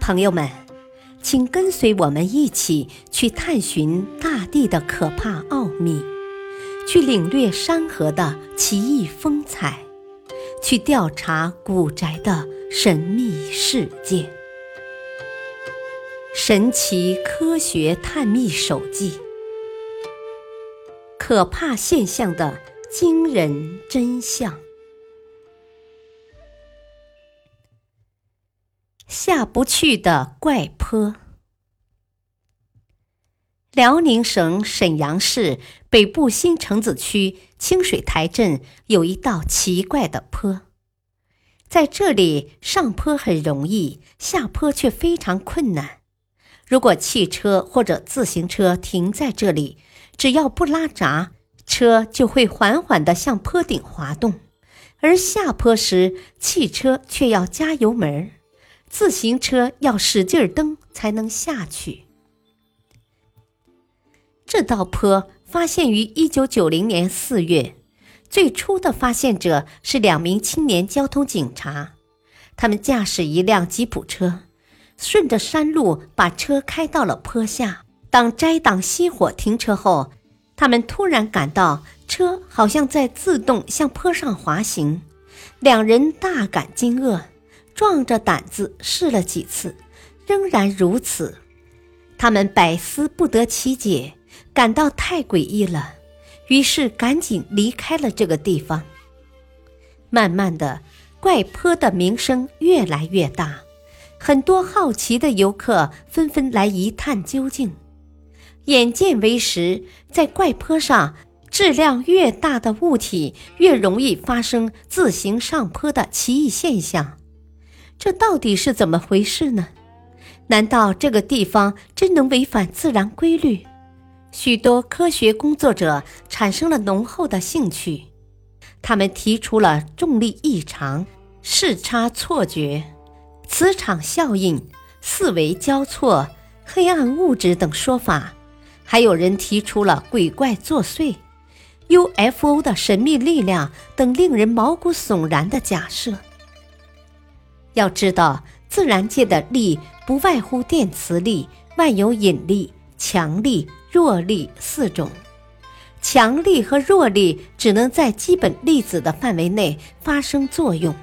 朋友们，请跟随我们一起去探寻大地的可怕奥秘，去领略山河的奇异风采，去调查古宅的神秘世界。神奇科学探秘手记：可怕现象的惊人真相。下不去的怪坡。辽宁省沈阳市北部新城子区清水台镇有一道奇怪的坡，在这里上坡很容易，下坡却非常困难。如果汽车或者自行车停在这里，只要不拉闸，车就会缓缓地向坡顶滑动；而下坡时，汽车却要加油门儿。自行车要使劲蹬才能下去。这道坡发现于一九九零年四月，最初的发现者是两名青年交通警察，他们驾驶一辆吉普车，顺着山路把车开到了坡下。当摘挡熄火停车后，他们突然感到车好像在自动向坡上滑行，两人大感惊愕。壮着胆子试了几次，仍然如此。他们百思不得其解，感到太诡异了，于是赶紧离开了这个地方。慢慢的，怪坡的名声越来越大，很多好奇的游客纷纷来一探究竟。眼见为实，在怪坡上，质量越大的物体越容易发生自行上坡的奇异现象。这到底是怎么回事呢？难道这个地方真能违反自然规律？许多科学工作者产生了浓厚的兴趣，他们提出了重力异常、视差错觉、磁场效应、四维交错、黑暗物质等说法，还有人提出了鬼怪作祟、UFO 的神秘力量等令人毛骨悚然的假设。要知道，自然界的力不外乎电磁力、万有引力、强力、弱力四种。强力和弱力只能在基本粒子的范围内发生作用。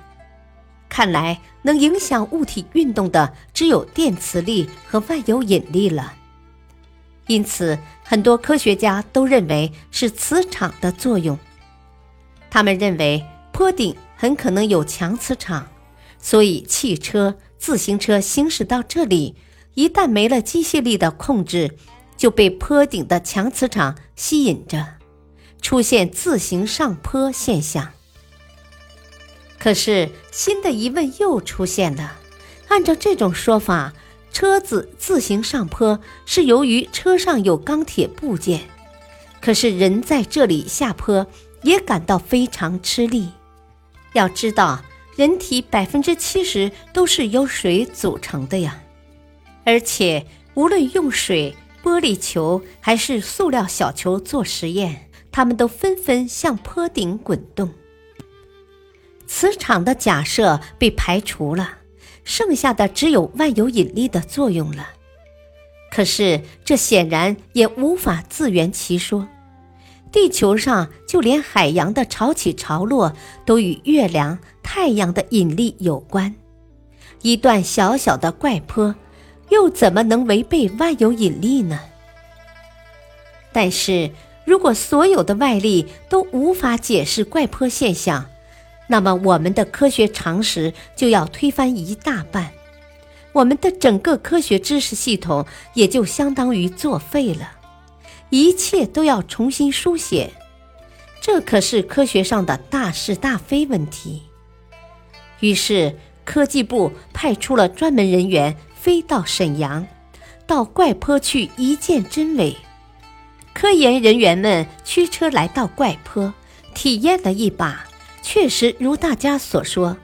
看来，能影响物体运动的只有电磁力和万有引力了。因此，很多科学家都认为是磁场的作用。他们认为坡顶很可能有强磁场。所以，汽车、自行车行驶到这里，一旦没了机械力的控制，就被坡顶的强磁场吸引着，出现自行上坡现象。可是，新的疑问又出现了：按照这种说法，车子自行上坡是由于车上有钢铁部件，可是人在这里下坡也感到非常吃力。要知道。人体百分之七十都是由水组成的呀，而且无论用水、玻璃球还是塑料小球做实验，它们都纷纷向坡顶滚动。磁场的假设被排除了，剩下的只有万有引力的作用了。可是这显然也无法自圆其说。地球上就连海洋的潮起潮落都与月亮。太阳的引力有关，一段小小的怪坡，又怎么能违背万有引力呢？但是如果所有的外力都无法解释怪坡现象，那么我们的科学常识就要推翻一大半，我们的整个科学知识系统也就相当于作废了，一切都要重新书写，这可是科学上的大是大非问题。于是，科技部派出了专门人员飞到沈阳，到怪坡去一见真伪。科研人员们驱车来到怪坡，体验了一把，确实如大家所说，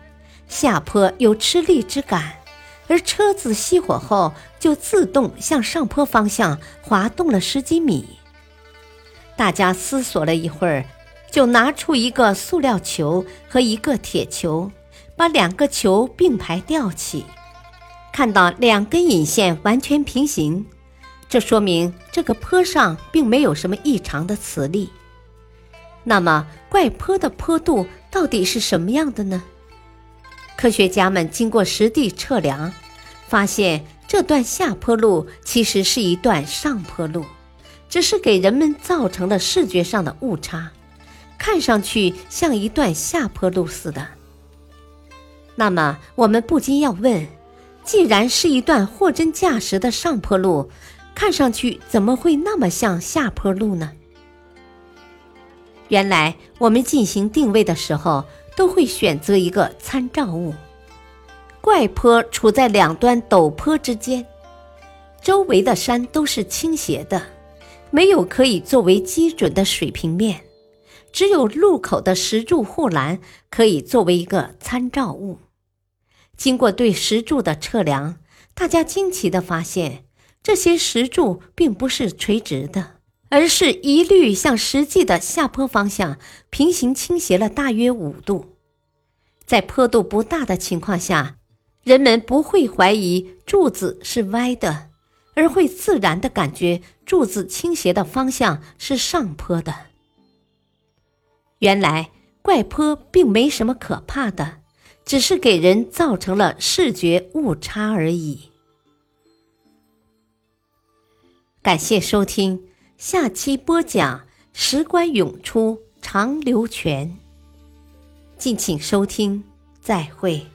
下坡有吃力之感，而车子熄火后就自动向上坡方向滑动了十几米。大家思索了一会儿，就拿出一个塑料球和一个铁球。把两个球并排吊起，看到两根引线完全平行，这说明这个坡上并没有什么异常的磁力。那么，怪坡的坡度到底是什么样的呢？科学家们经过实地测量，发现这段下坡路其实是一段上坡路，只是给人们造成了视觉上的误差，看上去像一段下坡路似的。那么，我们不禁要问：既然是一段货真价实的上坡路，看上去怎么会那么像下坡路呢？原来，我们进行定位的时候，都会选择一个参照物。怪坡处在两端陡坡之间，周围的山都是倾斜的，没有可以作为基准的水平面，只有路口的石柱护栏可以作为一个参照物。经过对石柱的测量，大家惊奇地发现，这些石柱并不是垂直的，而是一律向实际的下坡方向平行倾斜了大约五度。在坡度不大的情况下，人们不会怀疑柱子是歪的，而会自然的感觉柱子倾斜的方向是上坡的。原来怪坡并没什么可怕的。只是给人造成了视觉误差而已。感谢收听，下期播讲“石关涌出长流泉”。敬请收听，再会。